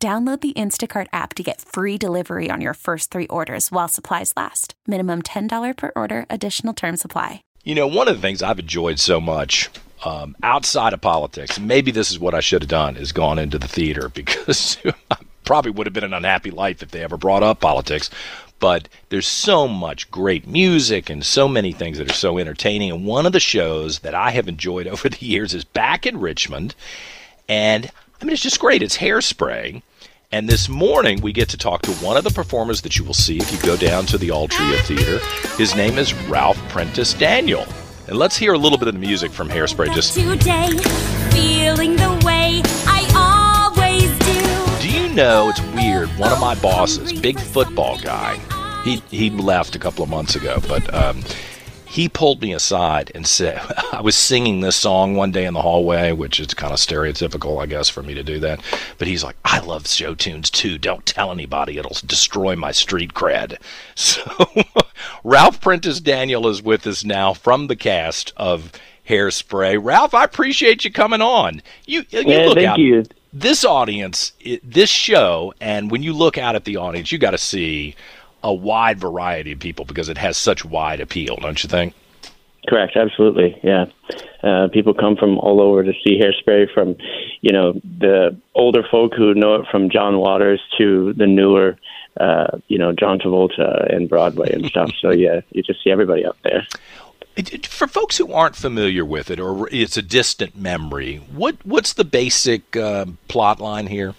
Download the Instacart app to get free delivery on your first three orders while supplies last. Minimum $10 per order, additional term supply. You know, one of the things I've enjoyed so much um, outside of politics, maybe this is what I should have done, is gone into the theater because I probably would have been an unhappy life if they ever brought up politics. But there's so much great music and so many things that are so entertaining. And one of the shows that I have enjoyed over the years is back in Richmond. And I mean, it's just great. It's hairspray. And this morning, we get to talk to one of the performers that you will see if you go down to the Altria Theater. His name is Ralph Prentice Daniel. And let's hear a little bit of the music from Hairspray. Just today, feeling the way I always do. Do you know it's weird? One of my bosses, big football guy, he he left a couple of months ago, but um, he pulled me aside and said, I was singing this song one day in the hallway, which is kind of stereotypical, I guess, for me to do that. But he's like, I love show tunes too. Don't tell anybody. It'll destroy my street cred. So Ralph Prentice Daniel is with us now from the cast of Hairspray. Ralph, I appreciate you coming on. You, you yeah, look thank out. you. This audience, this show, and when you look out at the audience, you got to see a wide variety of people because it has such wide appeal, don't you think? Correct, absolutely, yeah. Uh, people come from all over to see Hairspray, from you know the older folk who know it from John Waters to the newer, uh, you know John Travolta and Broadway and stuff. so yeah, you just see everybody out there. For folks who aren't familiar with it, or it's a distant memory, what what's the basic uh, plot line here?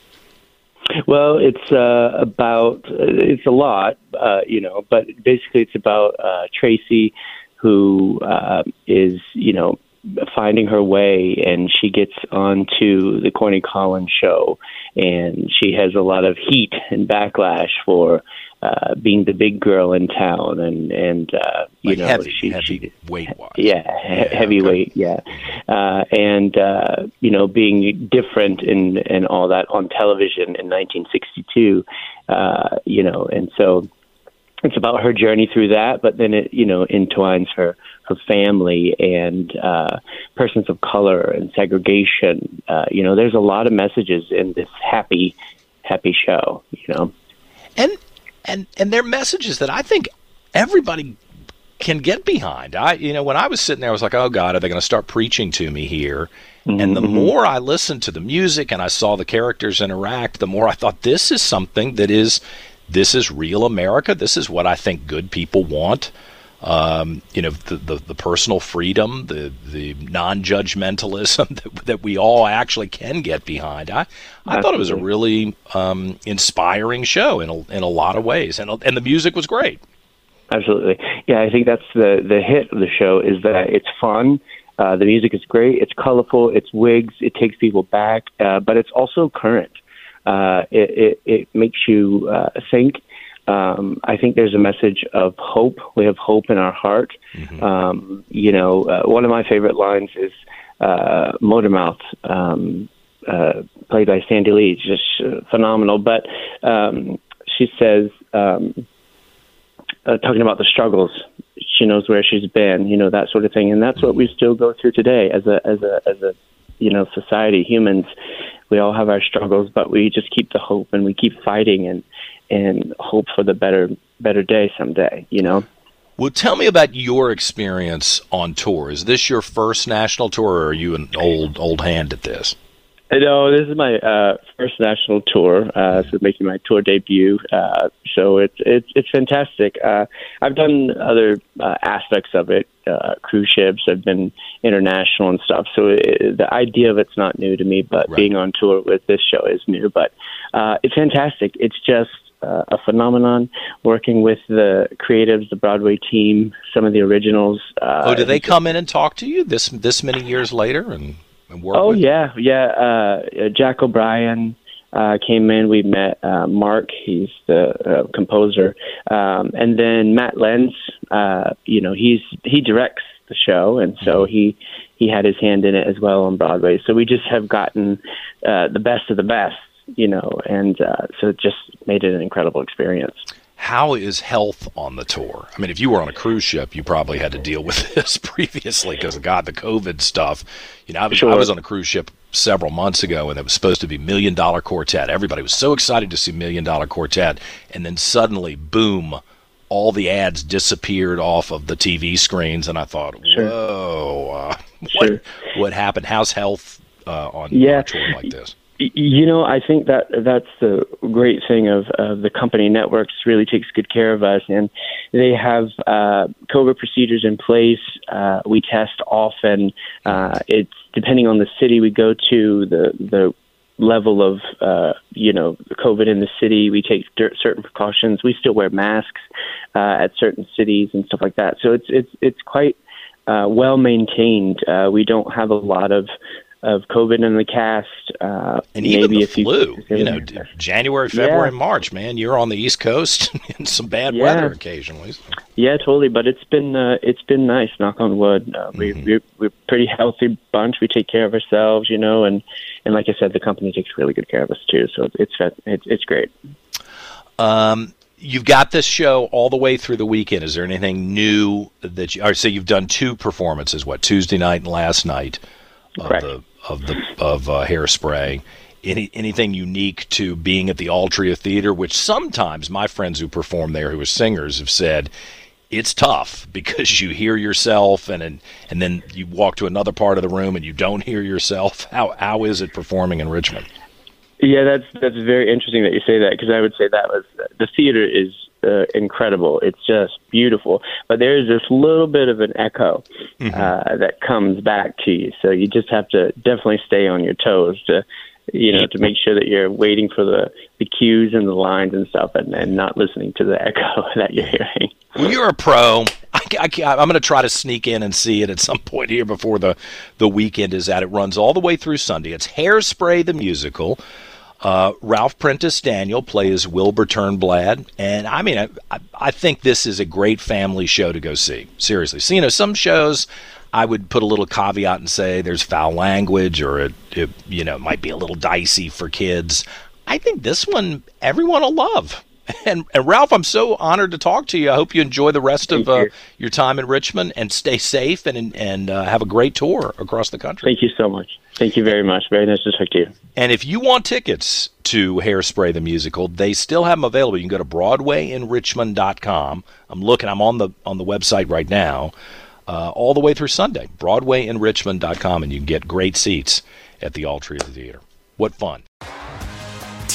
Well, it's uh, about it's a lot, uh, you know, but basically it's about uh, Tracy, who uh, is you know finding her way, and she gets onto the Corny Collins show, and she has a lot of heat and backlash for uh, being the big girl in town, and and uh, you Like know heavy, she, heavy she weight wise. yeah, he- heavyweight, yeah, uh, and uh, you know, being different and and all that on television in 1962, uh, you know, and so it's about her journey through that, but then it you know entwines her her family and uh, persons of color and segregation. Uh, you know, there's a lot of messages in this happy happy show. You know. and and and they're messages that I think everybody can get behind. I you know when I was sitting there, I was like, oh God, are they going to start preaching to me here? And the mm-hmm. more I listened to the music and I saw the characters interact, the more I thought this is something that is this is real America. This is what I think good people want. Um, you know, the, the the personal freedom, the the non-judgmentalism that, that we all actually can get behind. I I thought it was a really um, inspiring show in a, in a lot of ways, and and the music was great. Absolutely. Yeah, I think that's the the hit of the show is that it's fun. Uh, the music is great. It's colorful. It's wigs. It takes people back, uh, but it's also current. Uh, it, it it makes you uh, think. Um, I think there's a message of hope. We have hope in our heart. Um, you know, uh, one of my favorite lines is uh, Motormouth, um, uh, played by Sandy Lee, just uh, phenomenal. But um, she says. Um, uh, talking about the struggles. She knows where she's been, you know that sort of thing, and that's what we still go through today as a as a as a you know society. Humans, we all have our struggles, but we just keep the hope and we keep fighting and and hope for the better better day someday. You know. Well, tell me about your experience on tour. Is this your first national tour, or are you an old old hand at this? No, this is my uh, first national tour, uh, so making my tour debut. Uh, so it's it's it's fantastic. Uh, I've done other uh, aspects of it, uh, cruise ships. I've been international and stuff. So it, the idea of it's not new to me, but Right. being on tour with this show is new. But uh, it's fantastic. It's just uh, a phenomenon. Working with the creatives, the Broadway team, some of the originals. Uh, oh, do they come in and talk to you this this many years later and, and work? Oh with yeah, yeah. Uh, uh, Jack O'Brien, uh, came in. We met uh, Marc, he's the uh, composer, um, and then Matt Lenz. Uh, you know, he's he directs the show, and so he he had his hand in it as well on Broadway. So we just have gotten uh, the best of the best, you know, and uh, so it just made it an incredible experience. How is health on the tour? I mean, if you were on a cruise ship, you probably had to deal with this previously because of God, the COVID stuff. You know, I was, Sure. I was on a cruise ship several months ago, and it was supposed to be Million Dollar Quartet. Everybody was so excited to see Million Dollar Quartet, and then suddenly, boom, all the ads disappeared off of the TV screens, and I thought, Sure. whoa, uh, Sure. what what happened? How's health uh, on Yeah. a tour like this? You know, I think that that's the great thing of, of the company networks really takes good care of us, and they have uh, COVID procedures in place. Uh, we test often. Uh, it's depending on the city we go to, the the level of uh, you know COVID in the city. We take cer- certain precautions. We still wear masks uh, at certain cities and stuff like that. So it's it's it's quite uh, well maintained. Uh, we don't have a lot of of COVID in the cast. Uh, And even the a flu, you know, and d- there. January, February, Yeah. March, man, you're on the East Coast in some bad Yeah. weather occasionally. so. Yeah, totally. But it's been uh, it's been nice. Knock on wood. Uh, we, Mm-hmm. we're, we're a pretty healthy bunch. We take care of ourselves, you know, and and like I said, the company takes really good care of us too. So it's it's it's great. Um, you've got this show all the way through the weekend. Is there anything new that you? Or so you've done two performances. What Tuesday night and last night of Correct. the of the of uh, Hairspray. Any anything unique to being at the Altria Theater, which sometimes my friends who perform there, who are singers, have said it's tough because you hear yourself and and, and then you walk to another part of the room and you don't hear yourself. How how is it performing in Richmond? Yeah, that's that's very interesting that you say that because I would say that was the theater is uh, incredible. It's just beautiful, but there is this little bit of an echo uh, that comes back to you. So you just have to definitely stay on your toes to, you know, to make sure that you're waiting for the the cues and the lines and stuff, and, and not listening to the echo that you're hearing. Well, you're a pro. I, am going to try to sneak in and see it at some point here before the, the weekend is out. It runs all the way through Sunday. It's Hairspray the musical. Uh, Ralph Prentice Daniel plays Wilbur Turnblad, and I mean, I, I, think this is a great family show to go see. Seriously, so you know, some shows I would put a little caveat and say there's foul language or it, it you know might be a little dicey for kids. I think this one everyone will love. And, and Ralph, I'm so honored to talk to you. I hope you enjoy the rest of Thank uh, your time in Richmond and stay safe and and uh, have a great tour across the country. Thank you so much. Thank you very much. Very nice to talk to you. And if you want tickets to Hairspray the musical, they still have them available. You can go to BroadwayInRichmond.com. I'm looking. I'm on the on the website right now, uh, all the way through Sunday. BroadwayInRichmond.com, and you can get great seats at the Altria Theater. What fun!